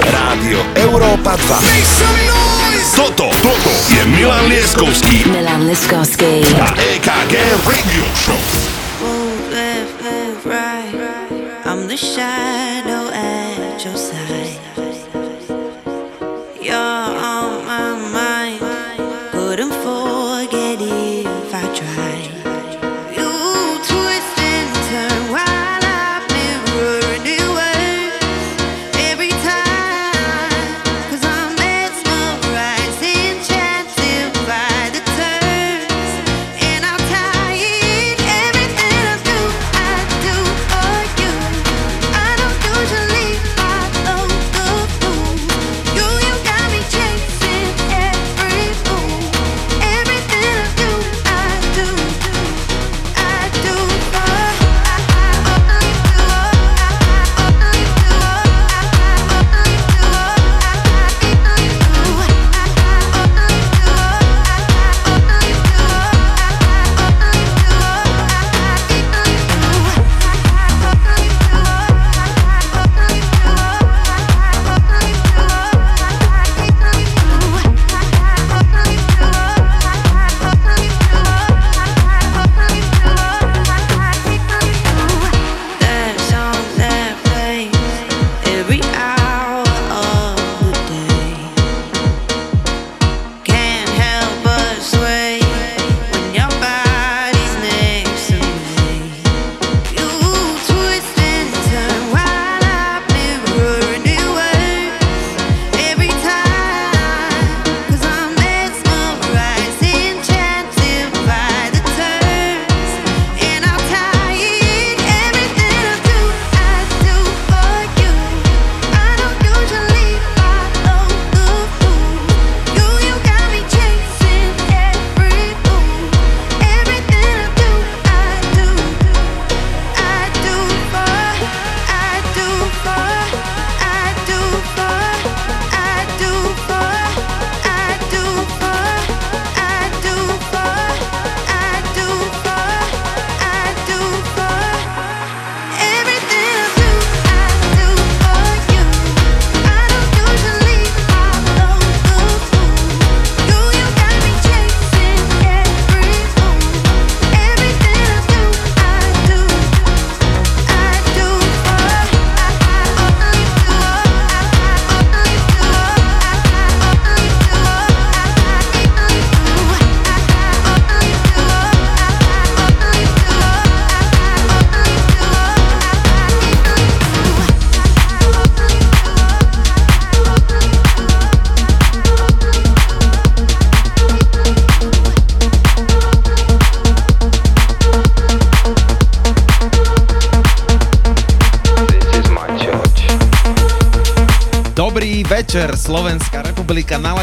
Rádio Európa 2. Toto, toto je Milan Lieskovský. Milan Lieskovský. A EKG Radio Show. Move left, move right. I'm the shadow at your side.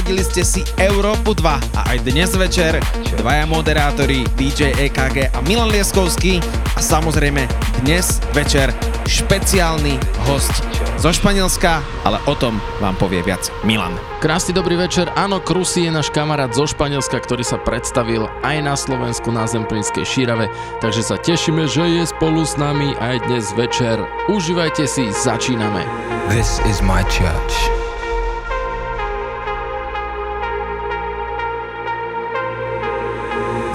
Naladili ste si Európu 2 a aj dnes večer dvaja moderátori DJ EKG a Milan Lieskovský a samozrejme dnes večer špeciálny host zo Španielska, ale o tom vám povie viac Milan. Krásny dobrý večer. Áno, Krusy je náš kamarát zo Španielska, ktorý sa predstavil aj na Slovensku na Zemplínskej šírave, takže sa tešíme, že je spolu s nami aj dnes večer. Užívajte si, začíname. This is my church.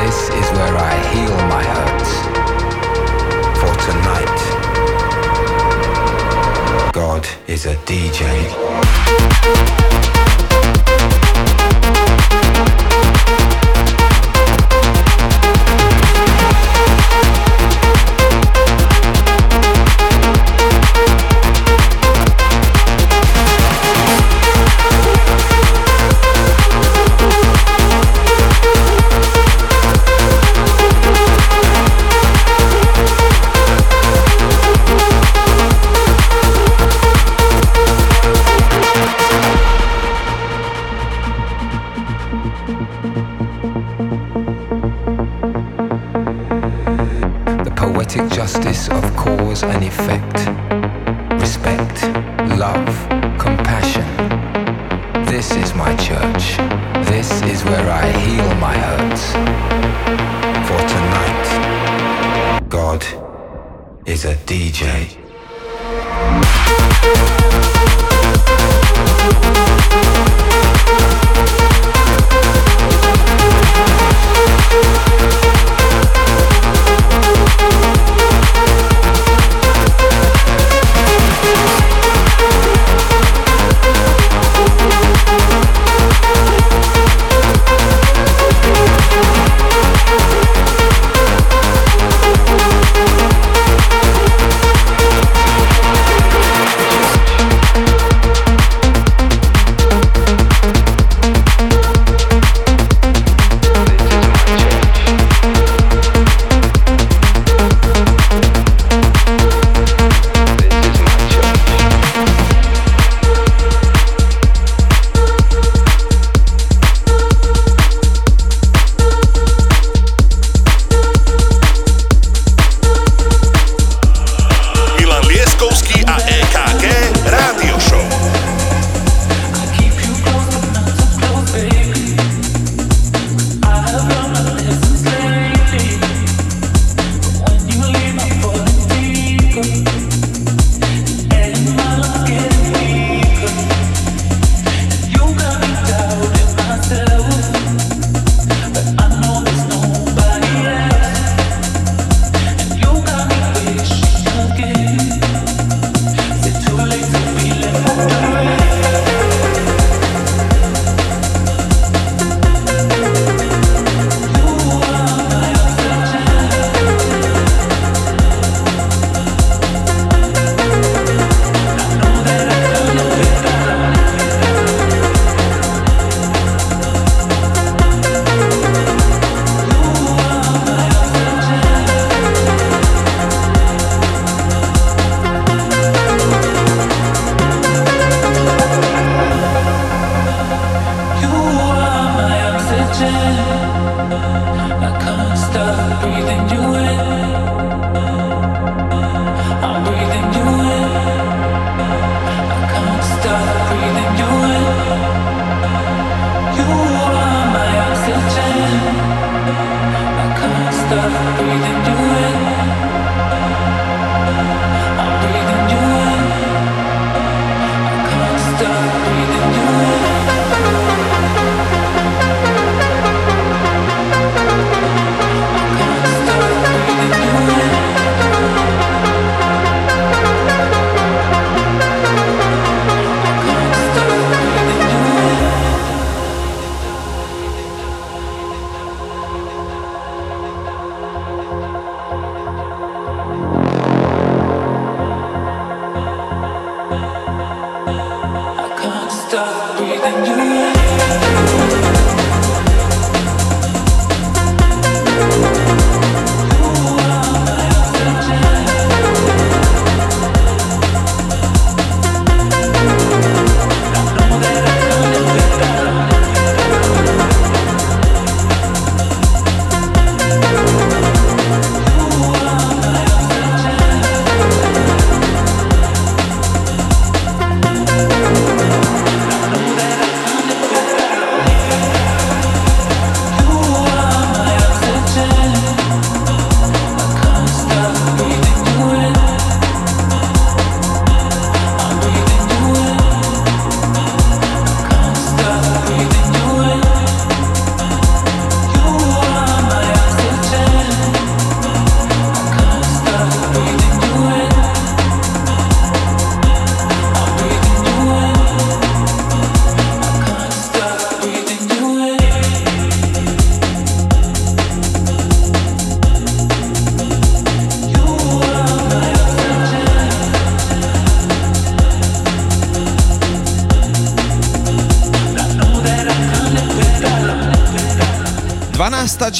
This is where I heal my hurts. For tonight, God is a DJ.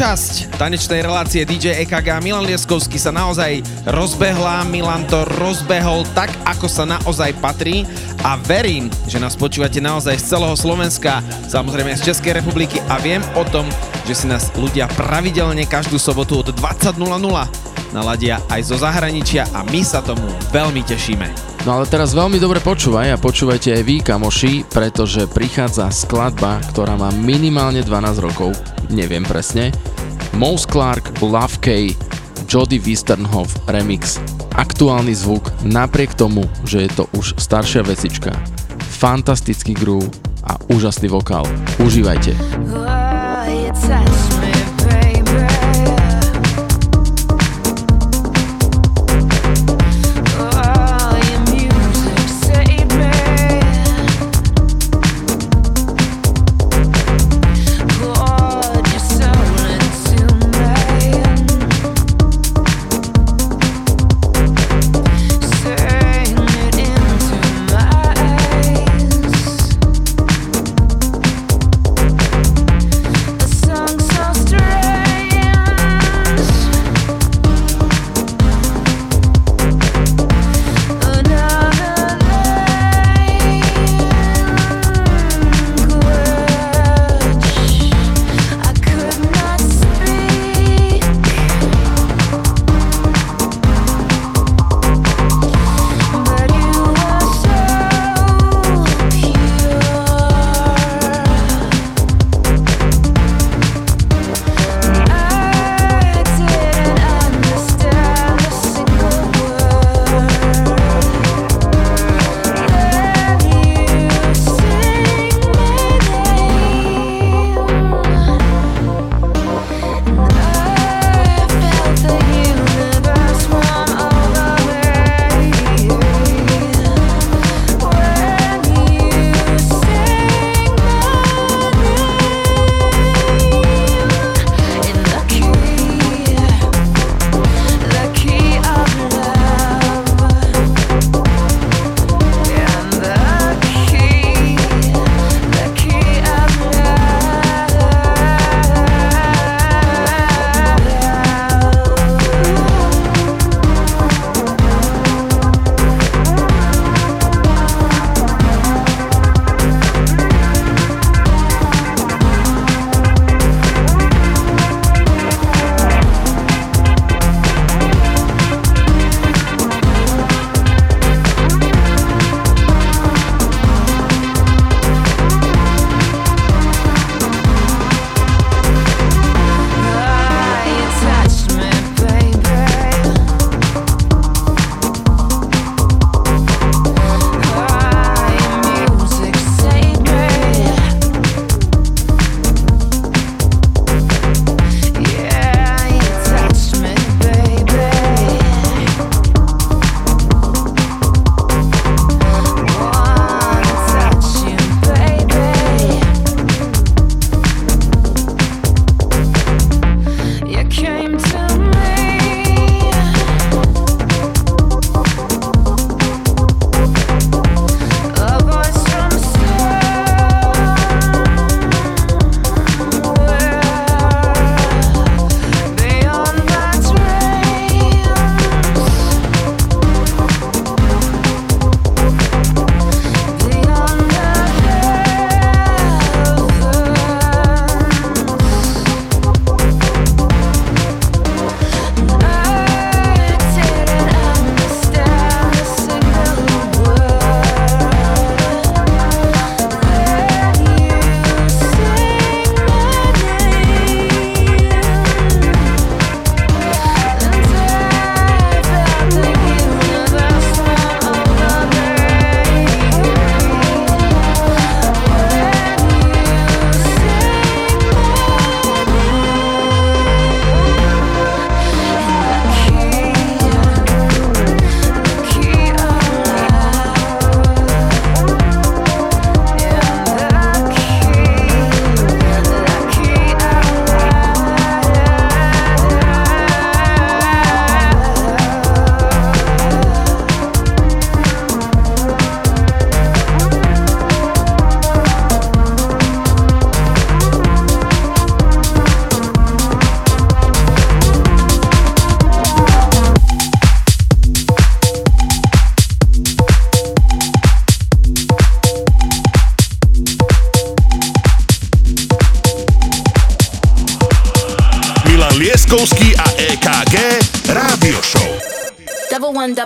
časť tanečnej relácie DJ EKG Milan Lieskovský sa naozaj rozbehla, Milan to rozbehol tak, ako sa naozaj patrí a verím, že nás počúvate naozaj z celého Slovenska, samozrejme z Českej republiky a viem o tom, že si nás ľudia pravidelne každú sobotu od 20.00 naladia aj zo zahraničia a my sa tomu veľmi tešíme. No ale teraz veľmi dobre počúvaj a počúvajte aj vy, kamoši, pretože prichádza skladba, ktorá má minimálne 12 rokov, neviem presne, Mose Clark, Love K, Jody Wisternhoff remix. Aktuálny zvuk napriek tomu, že je to už staršia vecička. Fantastický groove a úžasný vokál. Užívajte. Oh,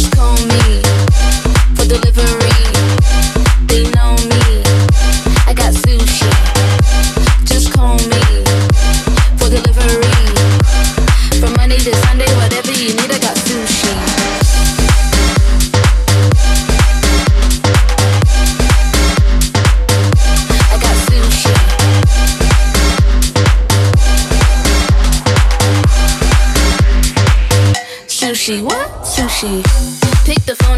Just call me for delivery. They know me. I got sushi. Just call me for delivery. From Monday to Sunday, whatever you need, I got sushi. I got sushi. Sushi, what? Sushi.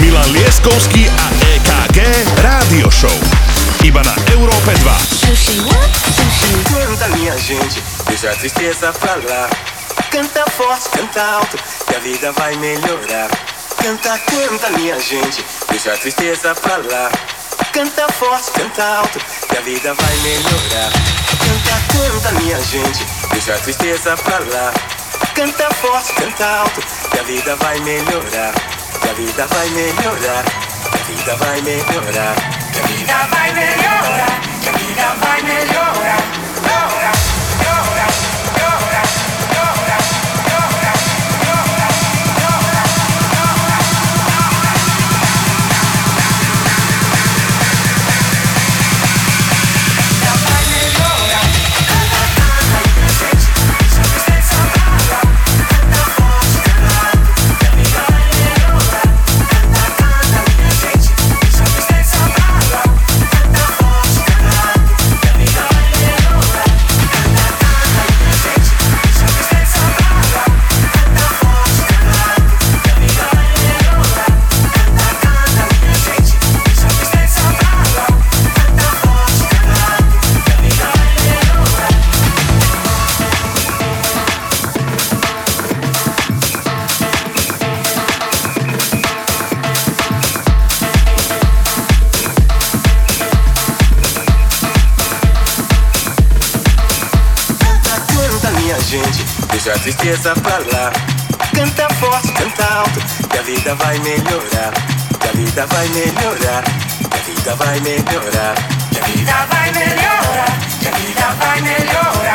Milan a EKG Show. Iba na Európe 2. Sushi, what? Sushi. Canta minha gente, deixa a tristeza pra lá. Canta forte, canta alto, que a vida vai melhorar. Canta, canta minha gente, deixa a tristeza pra lá. Canta forte, canta alto, que a vida vai melhorar. Canta, canta minha gente, deixa a tristeza pra lá. Canta forte, canta alto, que a vida vai melhorar. Que a vida vai melhorar, que a vida vai melhorar. Que a vida vai melhorar, que a vida vai melhorar. Deixa a tristeza pra lá. Canta forte, canta alto, que a vida vai melhorar. Que a vida vai melhorar, que a vida vai melhorar. Que a vida vai melhorar, que a vida vai melhorar.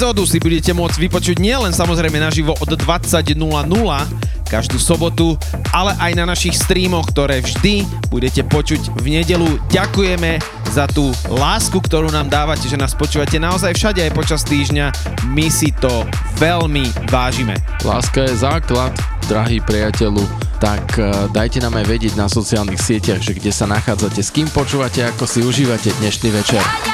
Epizódu si budete môcť vypočuť nielen samozrejme naživo od 20.00 každú sobotu, ale aj na našich streamoch, ktoré vždy budete počuť v nedelu. Ďakujeme za tú lásku, ktorú nám dávate, že nás počúvate naozaj všade aj počas týždňa. My si to veľmi vážime. Láska je základ, drahý priateľu, tak eh, dajte nám aj vedieť na sociálnych sieťach, že kde sa nachádzate, s kým počúvate, ako si užívate dnešný večer.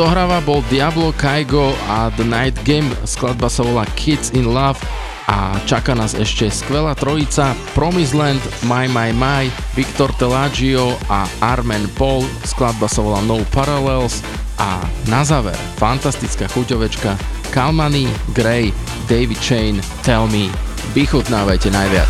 Dohráva, bol Diablo, Kaigo a The Night Game. Skladba sa volá Kids in Love a čaká nás ešte skvelá trojica Promise Land, My My My, Victor Telagio a Armen Paul. Skladba sa volá No Parallels a na záver fantastická chuťovečka Kalmany, Gray, David Chain, Tell Me. Vychutnávajte najviac.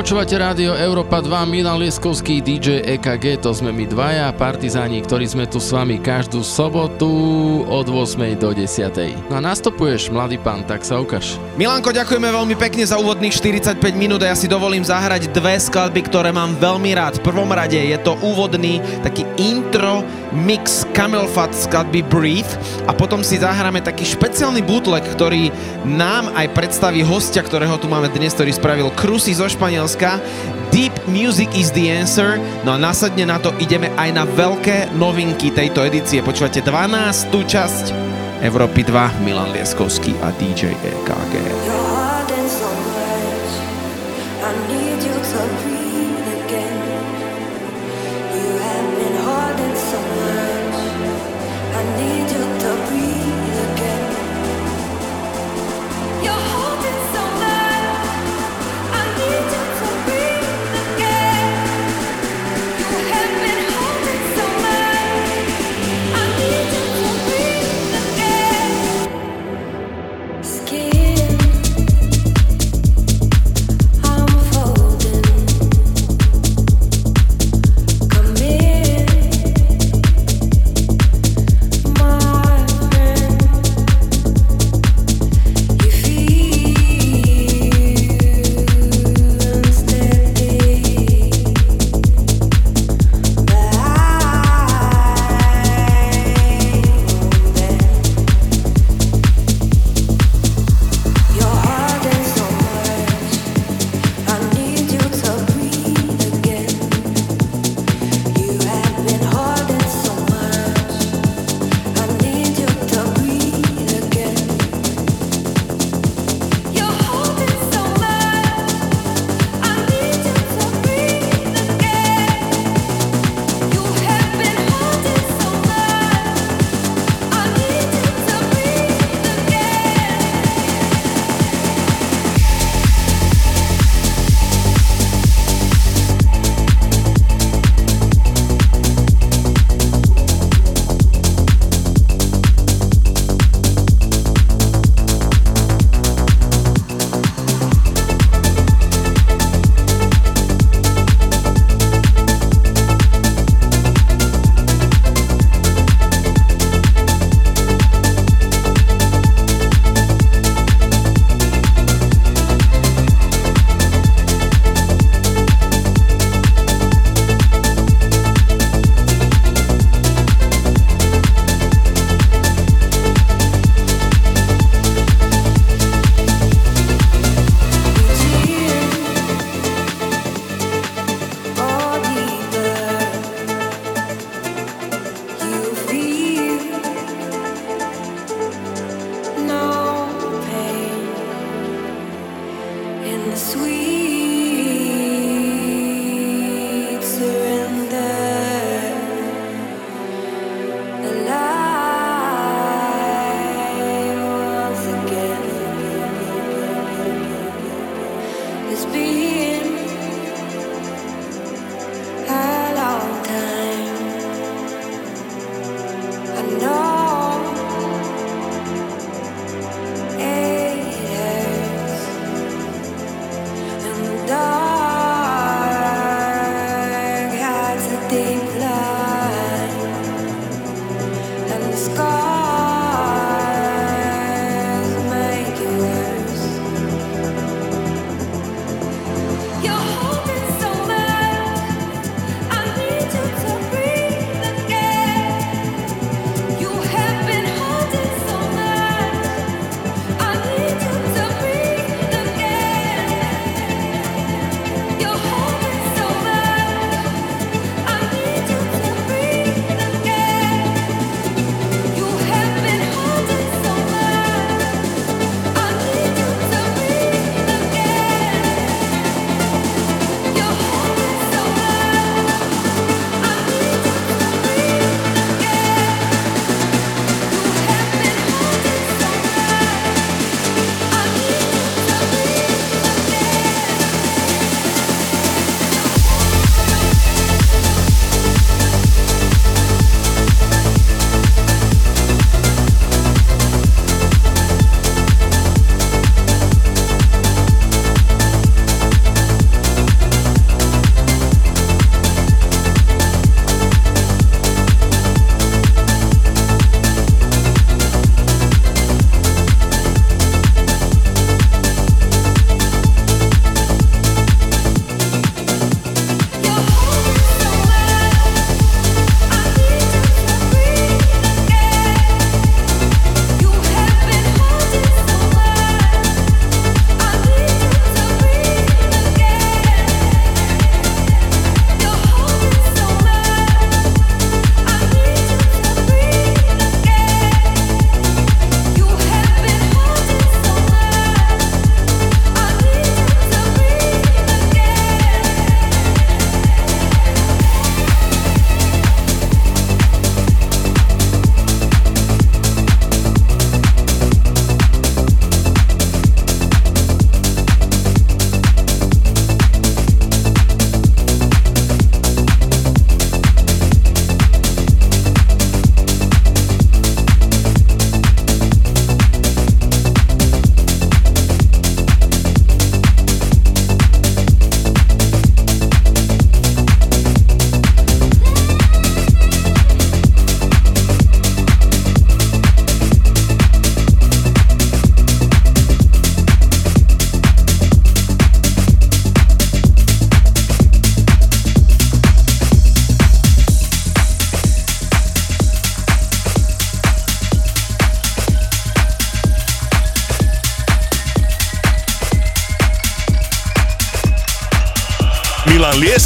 Počúvate rádio Európa 2, Milan Lieskovský, DJ EKG, to sme my dvaja partizáni, ktorí sme tu s vami každú sobotu od 8. do 10. No a nastupuješ, mladý pán, tak sa ukáž. Milanko, ďakujeme veľmi pekne za úvodných 45 minút a ja si dovolím zahrať dve skladby, ktoré mám veľmi rád. V prvom rade je to úvodný taký intro mix Camel Fat skladby Breathe a potom si zahráme taký špeciálny bootleg, ktorý nám aj predstaví hostia, ktorého tu máme dnes, ktorý spravil Krusy zo Španielska. Deep Music is the answer. No a následne na to ideme aj na veľké novinky tejto edície. Počúvate 12. časť Európy 2, Milan Lieskovský a DJ EKG. Your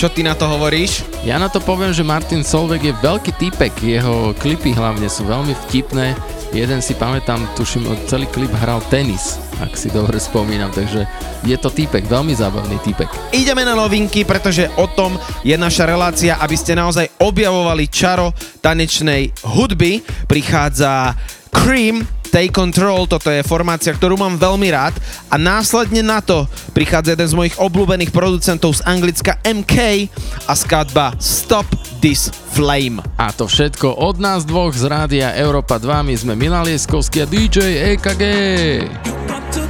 Čo ty na to hovoríš? Ja na to poviem, že Martin Solveig je veľký typek, jeho klipy hlavne sú veľmi vtipné. Jeden si pamätám, tuším, celý klip hral tenis, ak si dobre spomínam, takže je to typek, veľmi zábavný typek. Ideme na novinky, pretože o tom je naša relácia, aby ste naozaj objavovali čaro tanečnej hudby. Prichádza Cream, Take Control, toto je formácia, ktorú mám veľmi rád a následne na to prichádza jeden z mojich obľúbených producentov z Anglicka MK a skladba Stop This Flame. A to všetko od nás dvoch z rádia Európa 2, my sme Milan Lieskovský a DJ EKG. to take control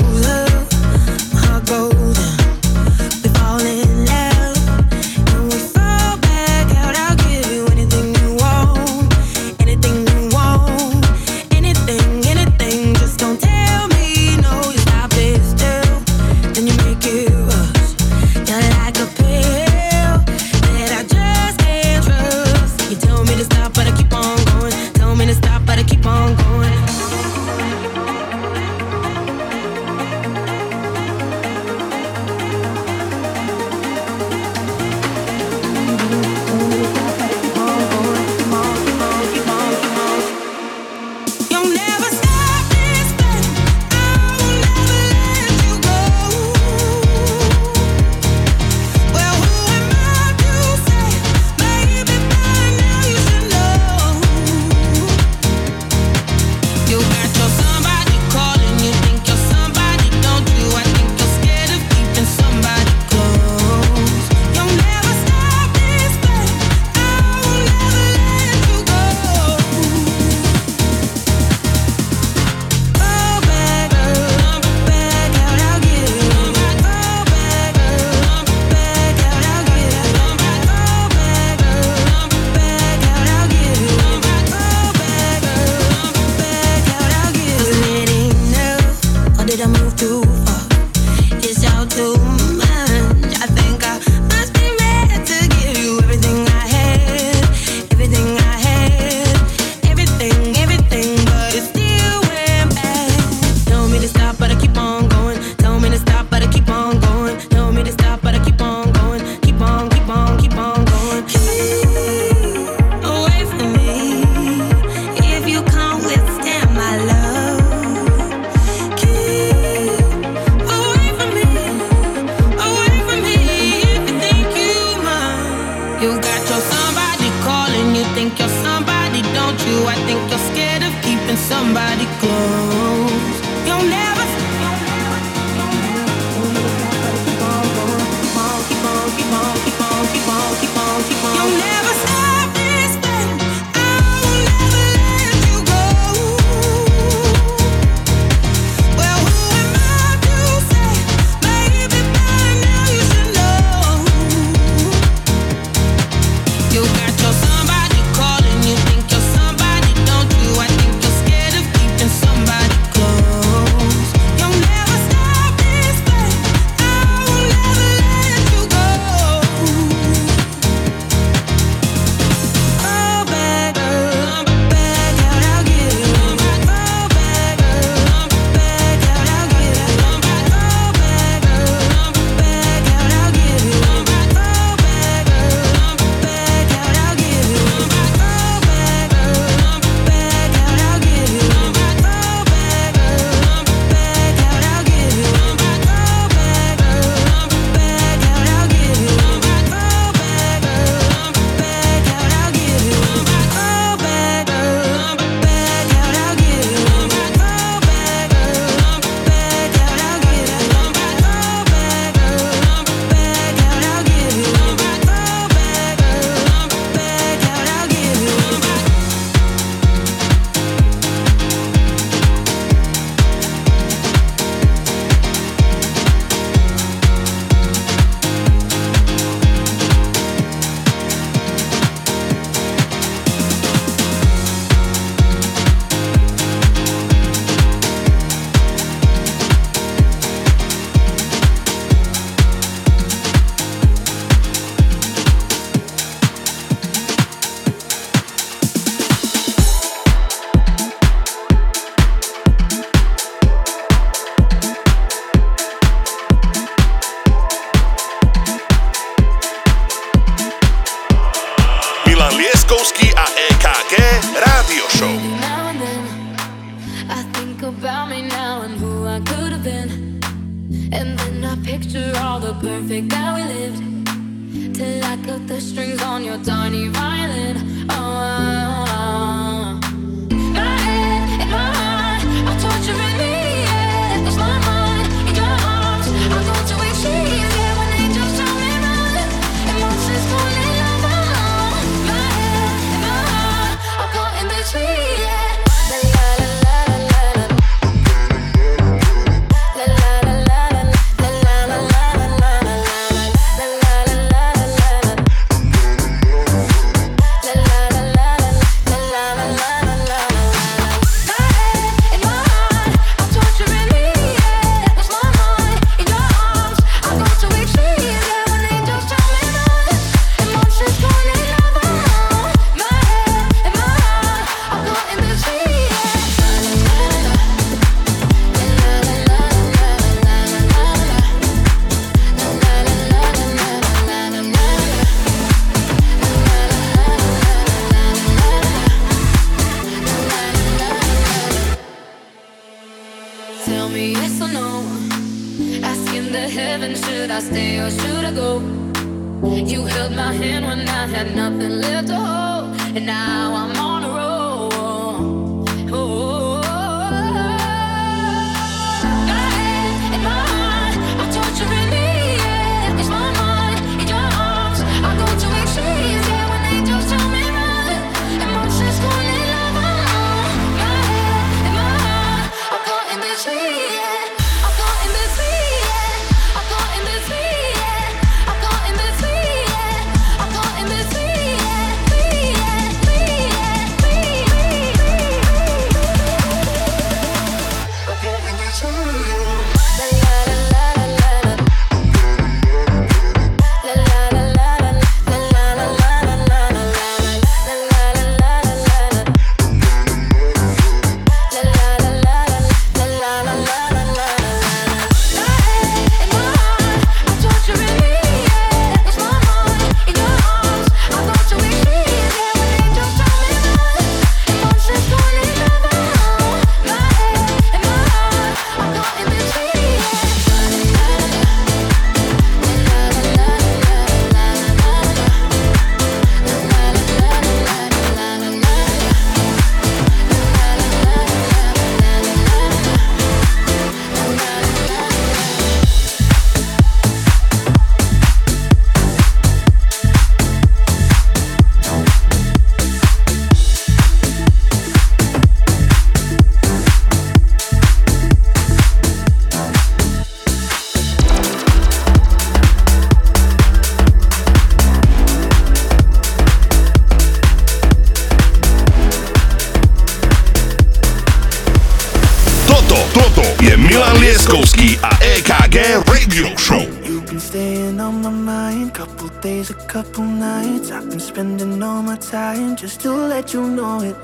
days, a couple nights. I've been spending all my time just to let you know it.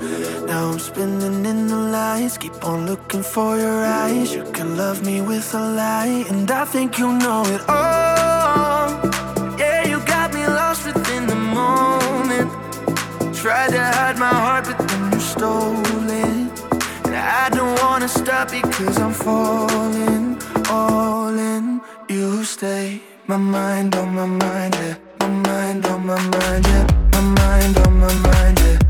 Now I'm spinning in the lights, keep on looking for your eyes. You can love me with a lie, and I think you know it. all. yeah, you got me lost within the moment. Tried to hide my heart, but then you stole it. And I don't wanna stop because I'm falling, all in. You stay my mind on my mind, yeah mind, on my mind, yeah. My mind, on my mind, yeah.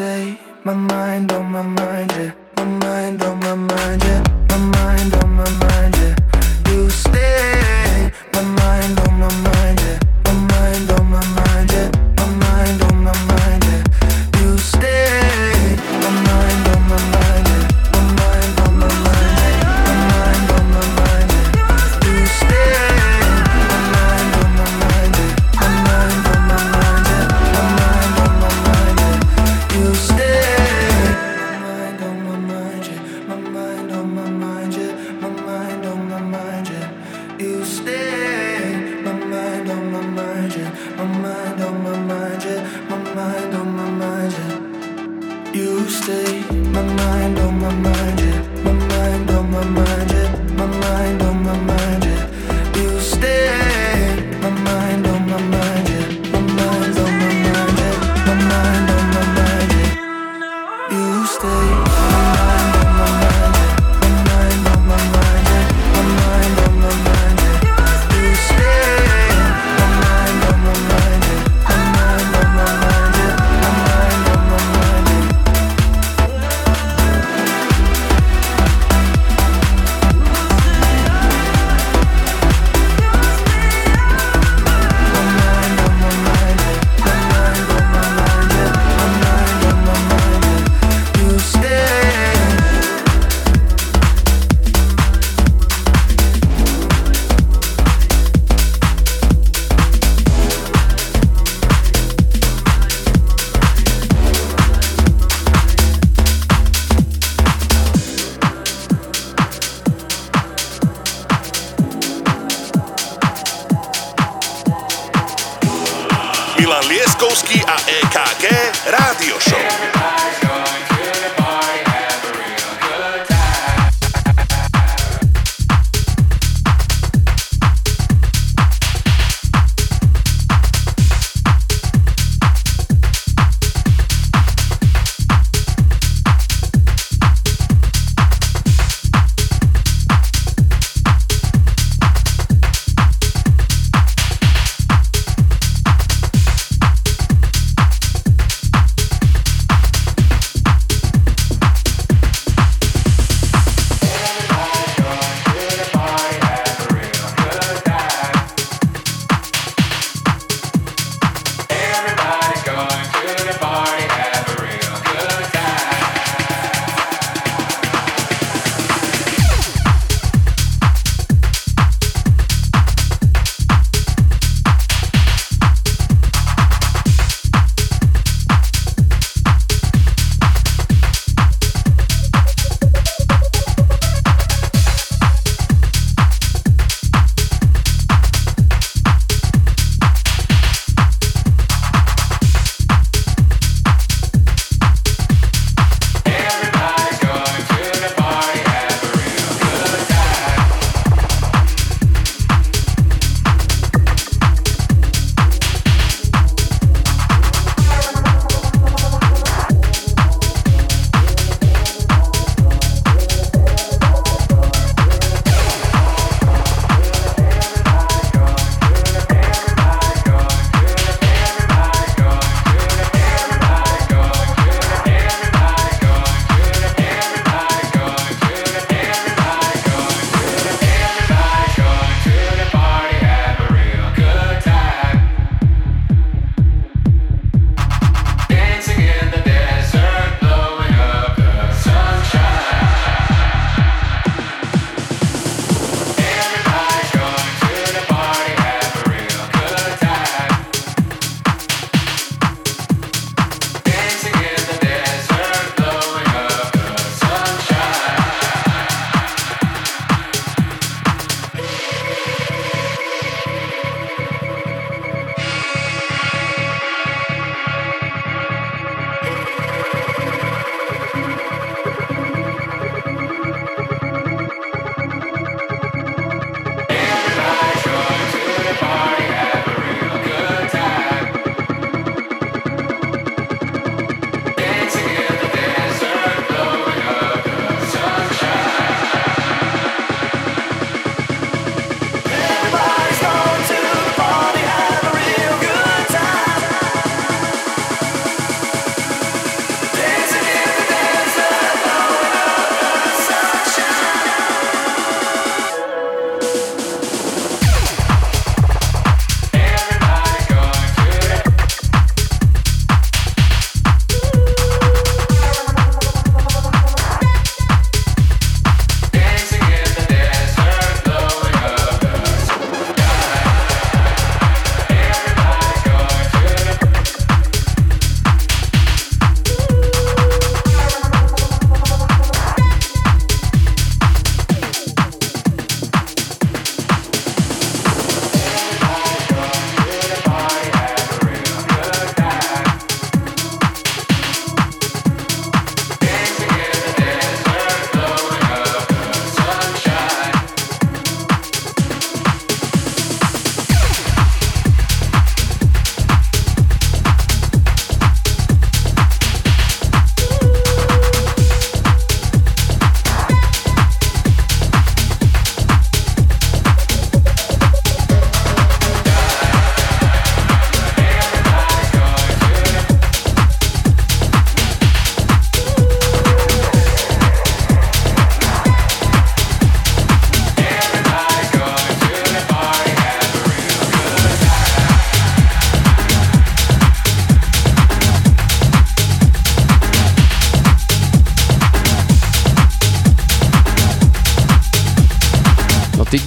day. My mind on my mind, yeah. My mind on my mind, yeah. My mind on my mind.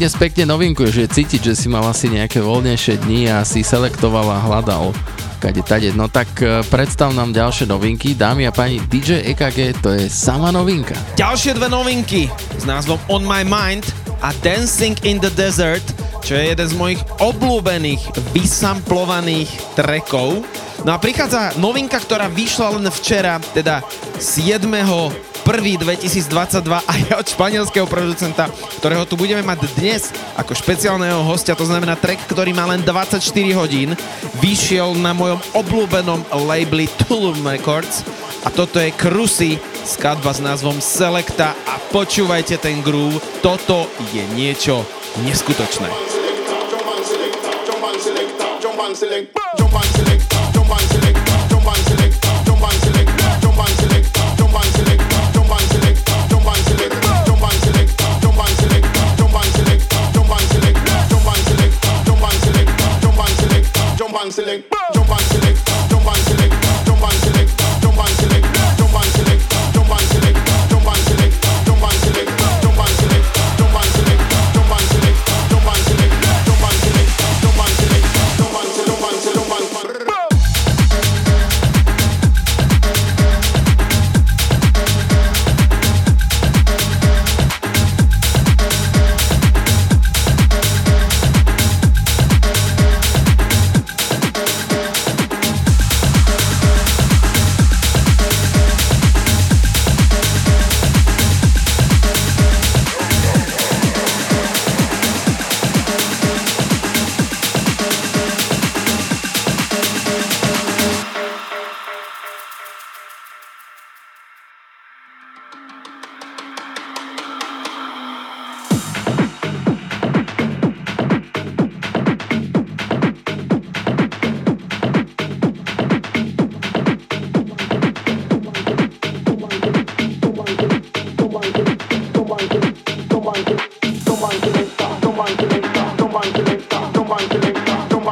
Dnes pekne novinkuješ, že cítiť, že si mal asi nejaké voľnejšie dni a si selektoval a hľadal kade tade. No tak e, predstav nám ďalšie novinky. Dámy a páni, DJ EKG to je sama novinka. Ďalšie dve novinky s názvom On My Mind a Dancing in the Desert, čo je jeden z mojich obľúbených vysamplovaných trackov. No a prichádza novinka, ktorá vyšla len včera, teda 7. 2022 a je od španielského producenta, ktorého tu budeme mať dnes ako špeciálneho hostia, to znamená track, ktorý má len 24 hodín, vyšiel na mojom obľúbenom labeli Tulum Records a toto je Krusy, skladba s názvom Selecta a počúvajte ten groove, toto je niečo neskutočné.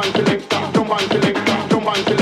Don't select, don't select, don't select.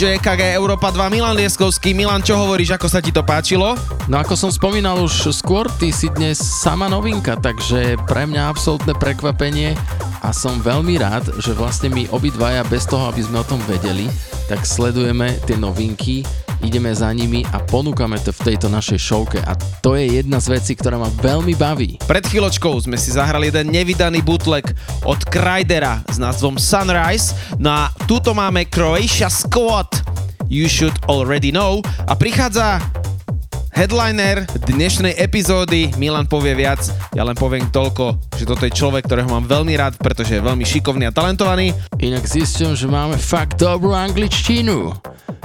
DJ EKG Európa 2 Milan Lieskovský. Milan, čo hovoríš, ako sa ti to páčilo? No ako som spomínal už skôr, ty si dnes sama novinka, takže pre mňa absolútne prekvapenie a som veľmi rád, že vlastne my obidvaja bez toho, aby sme o tom vedeli, tak sledujeme tie novinky, ideme za nimi a ponúkame to v tejto našej showke a to je jedna z vecí, ktorá ma veľmi baví. Pred chvíľočkou sme si zahrali jeden nevydaný bootleg od Krydera s názvom Sunrise. No a túto máme Croatia Squad. You should already know. A prichádza headliner dnešnej epizódy. Milan povie viac, ja len poviem toľko, že toto je človek, ktorého mám veľmi rád, pretože je veľmi šikovný a talentovaný. Inak zistím, že máme fakt dobrú angličtinu.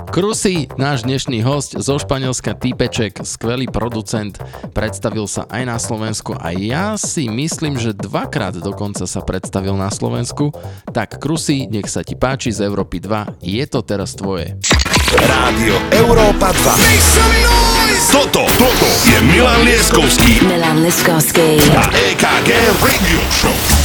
Krusy, náš dnešný host zo Španielska Týpeček, skvelý producent, predstavil sa aj na Slovensku a ja si myslím, že dvakrát dokonca sa predstavil na Slovensku. Tak Krusy, nech sa ti páči z Európy 2, je to teraz tvoje. Rádio Európa 2. Toto, toto je Milan Lieskovský Milan Liskovský. a EKG Radio Show.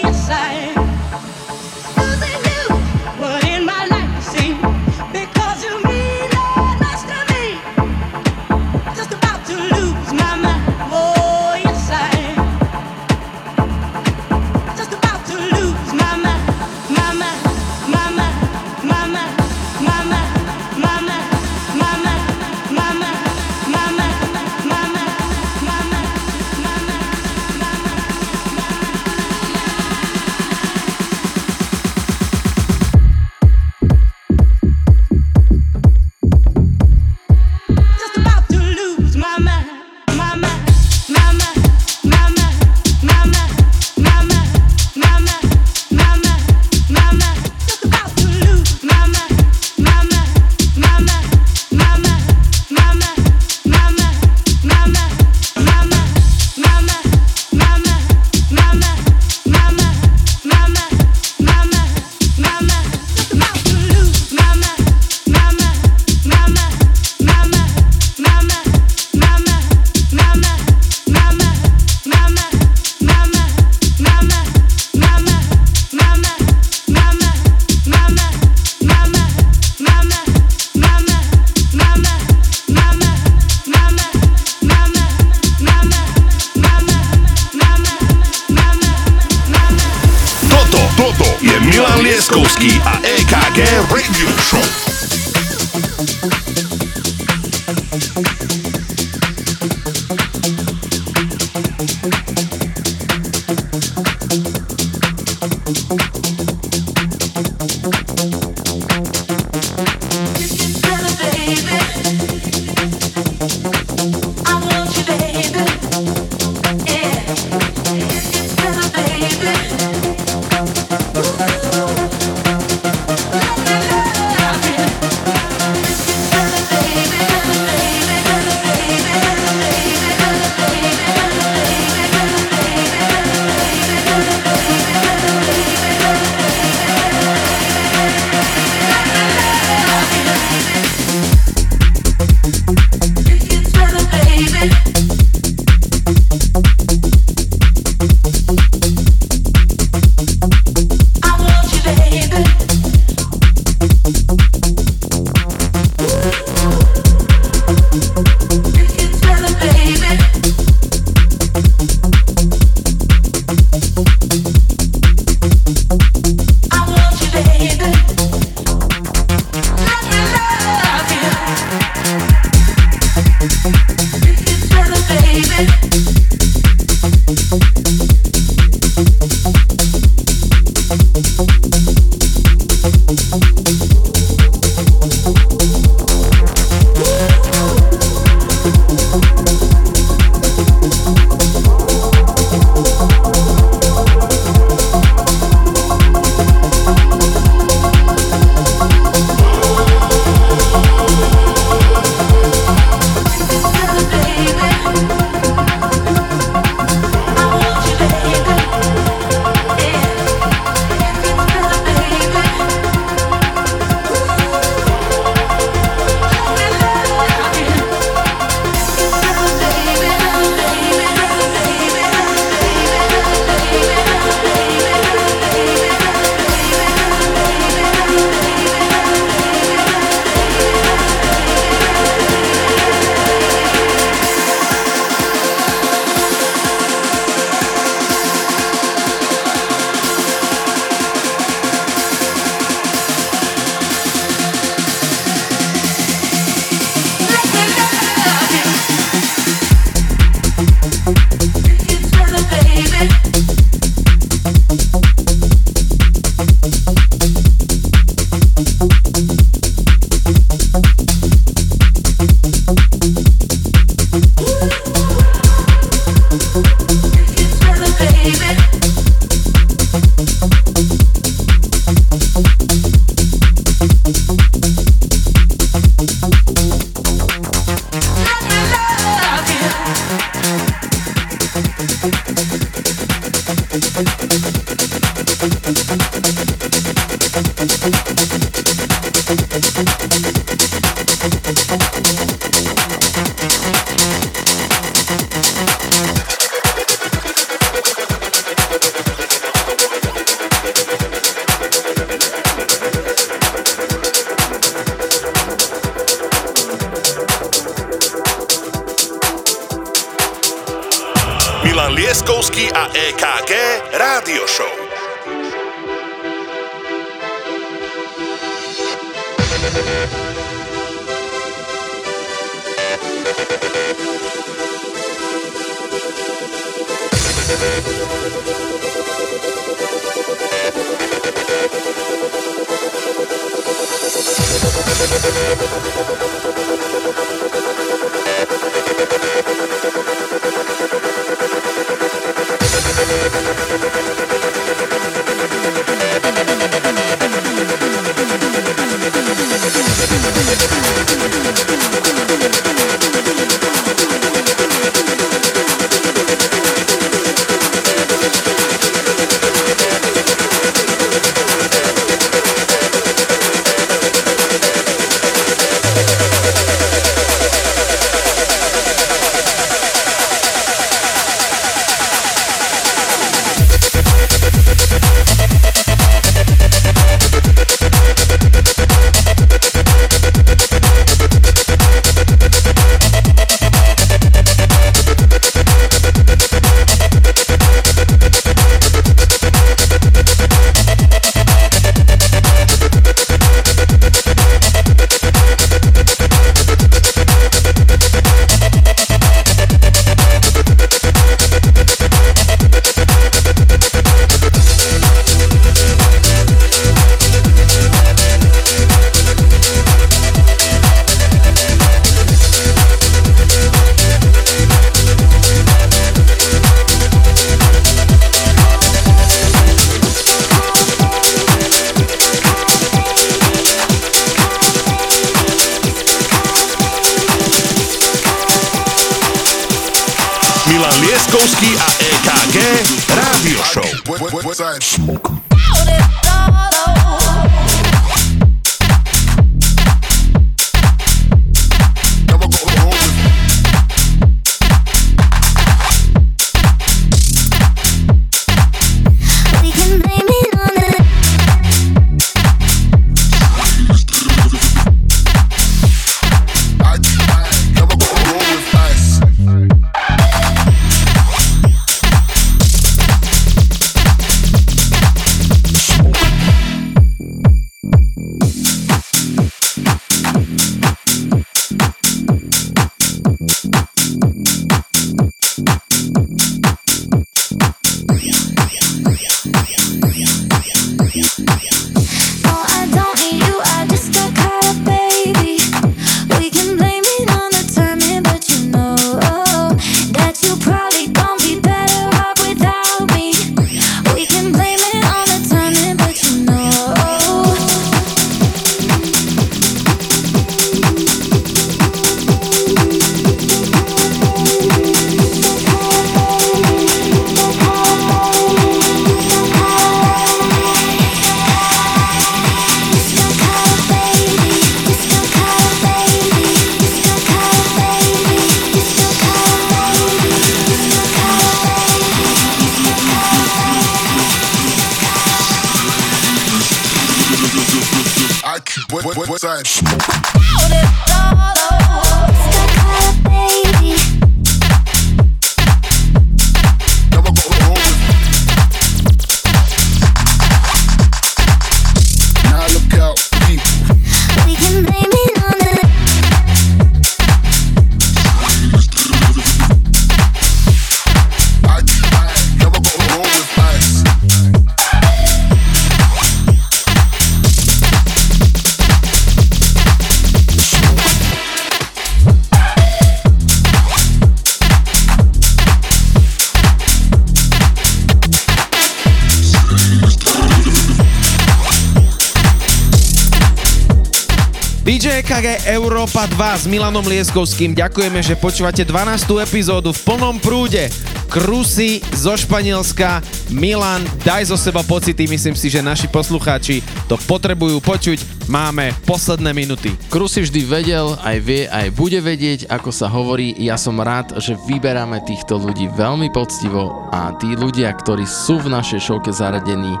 EKG Európa 2 s Milanom Lieskovským. Ďakujeme, že počúvate 12. epizódu v plnom prúde. Krusy zo Španielska. Milan, daj zo seba pocity, myslím si, že naši poslucháči to potrebujú počuť. Máme posledné minuty. Krusy vždy vedel, aj vie, aj bude vedieť, ako sa hovorí. Ja som rád, že vyberáme týchto ľudí veľmi poctivo a tí ľudia, ktorí sú v našej šovke zaradení,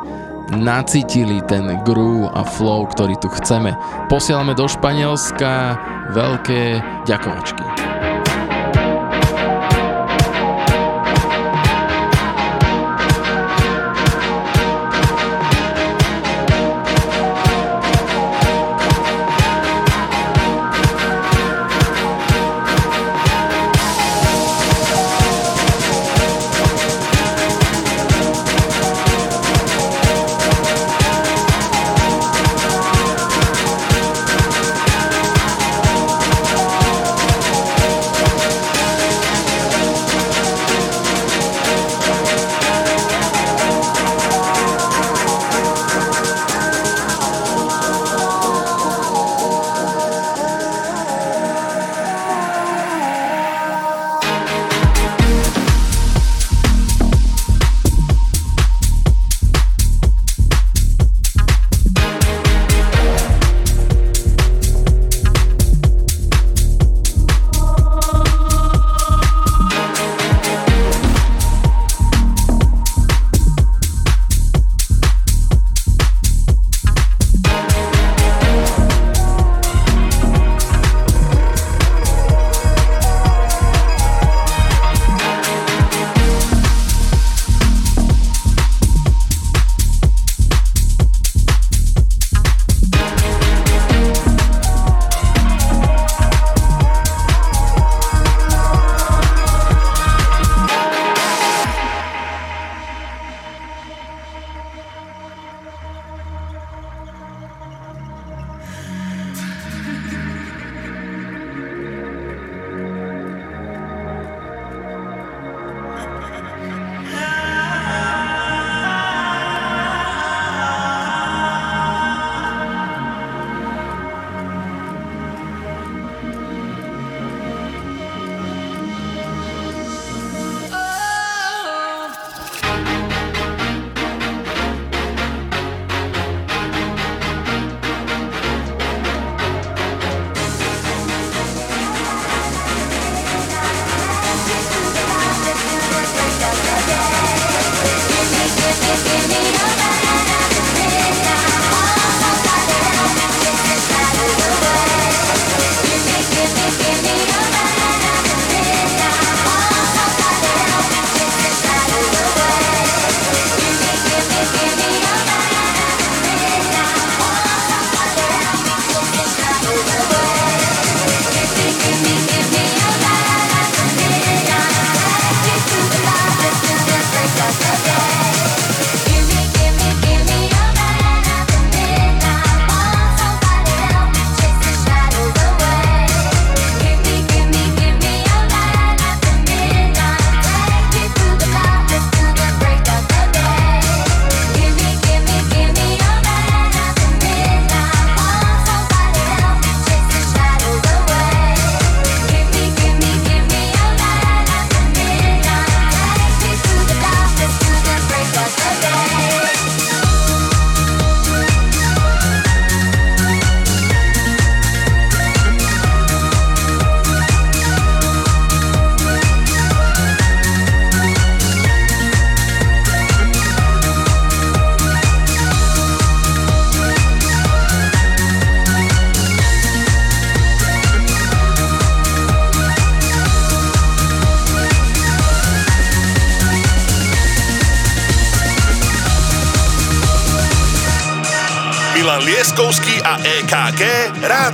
nacítili ten groove a flow, ktorý tu chceme. Posielame do Španielska veľké ďakovačky.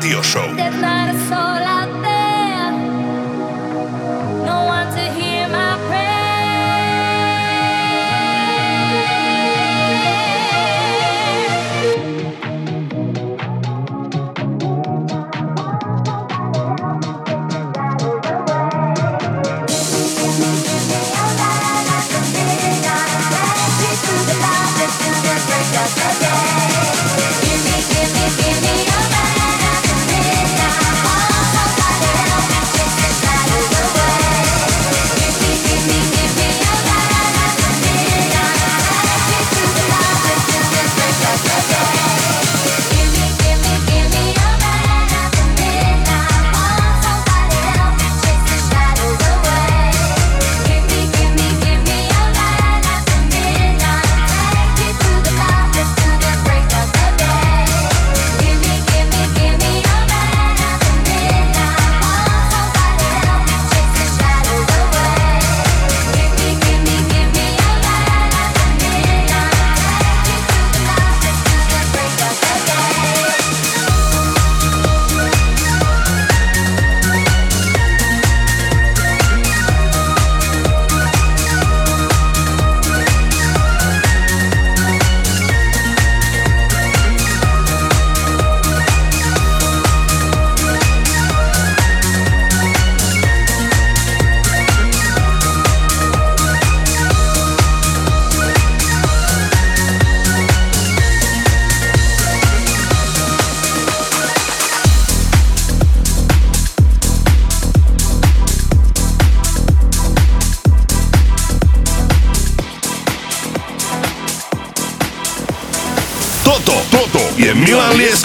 Radio Show.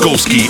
Московский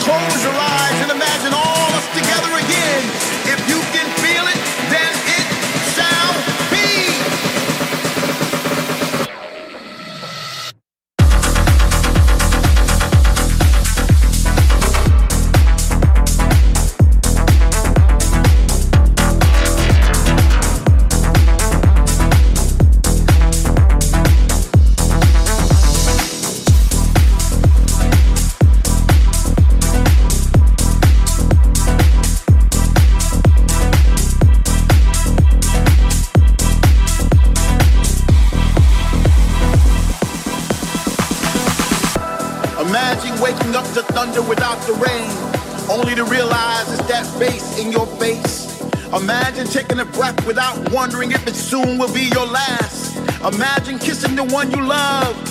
Close your eyes and imagine all of us together again. If you can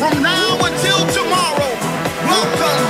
from now until tomorrow. Welcome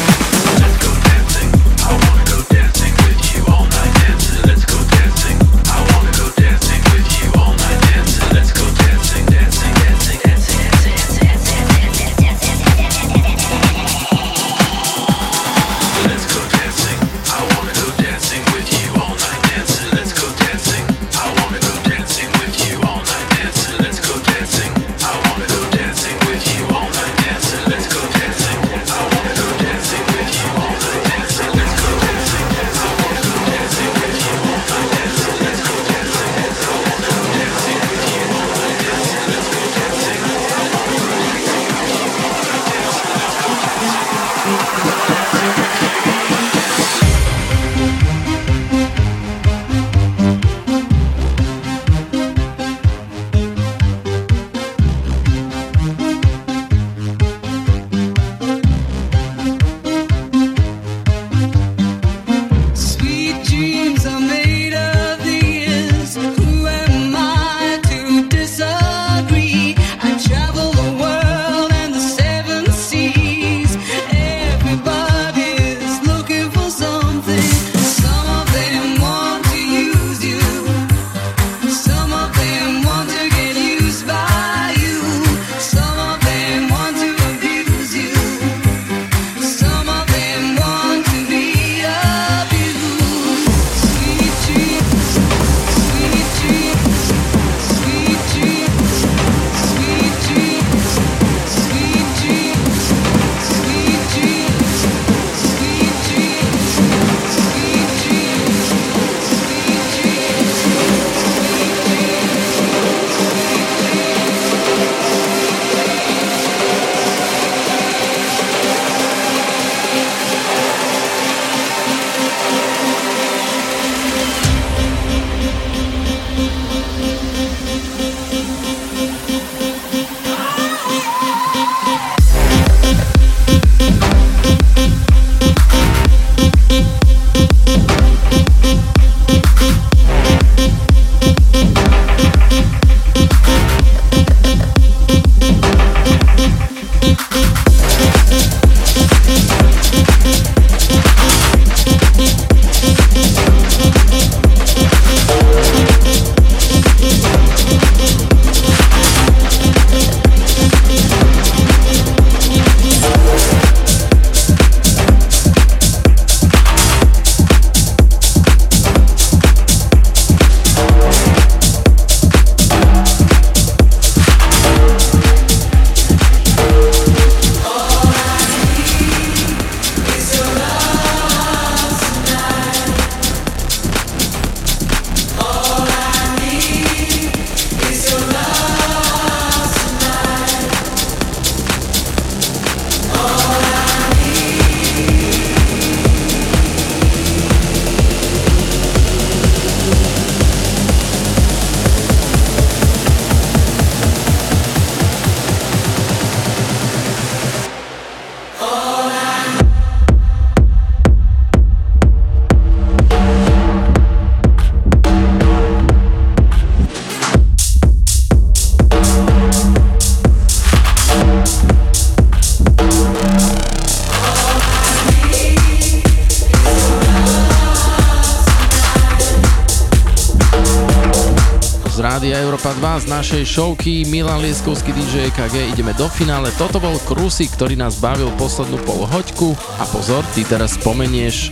showky Milan Lieskovský DJ EKG ideme do finále. Toto bol Krusy, ktorý nás bavil poslednú polhoďku a pozor, ty teraz spomenieš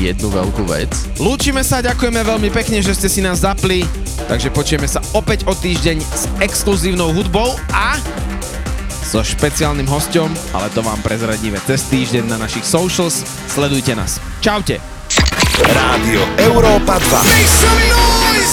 jednu veľkú vec. Lúčime sa, ďakujeme veľmi pekne, že ste si nás zapli, takže počujeme sa opäť o týždeň s exkluzívnou hudbou a so špeciálnym hostom, ale to vám prezradíme cez týždeň na našich socials. Sledujte nás. Čaute. Rádio Európa 2.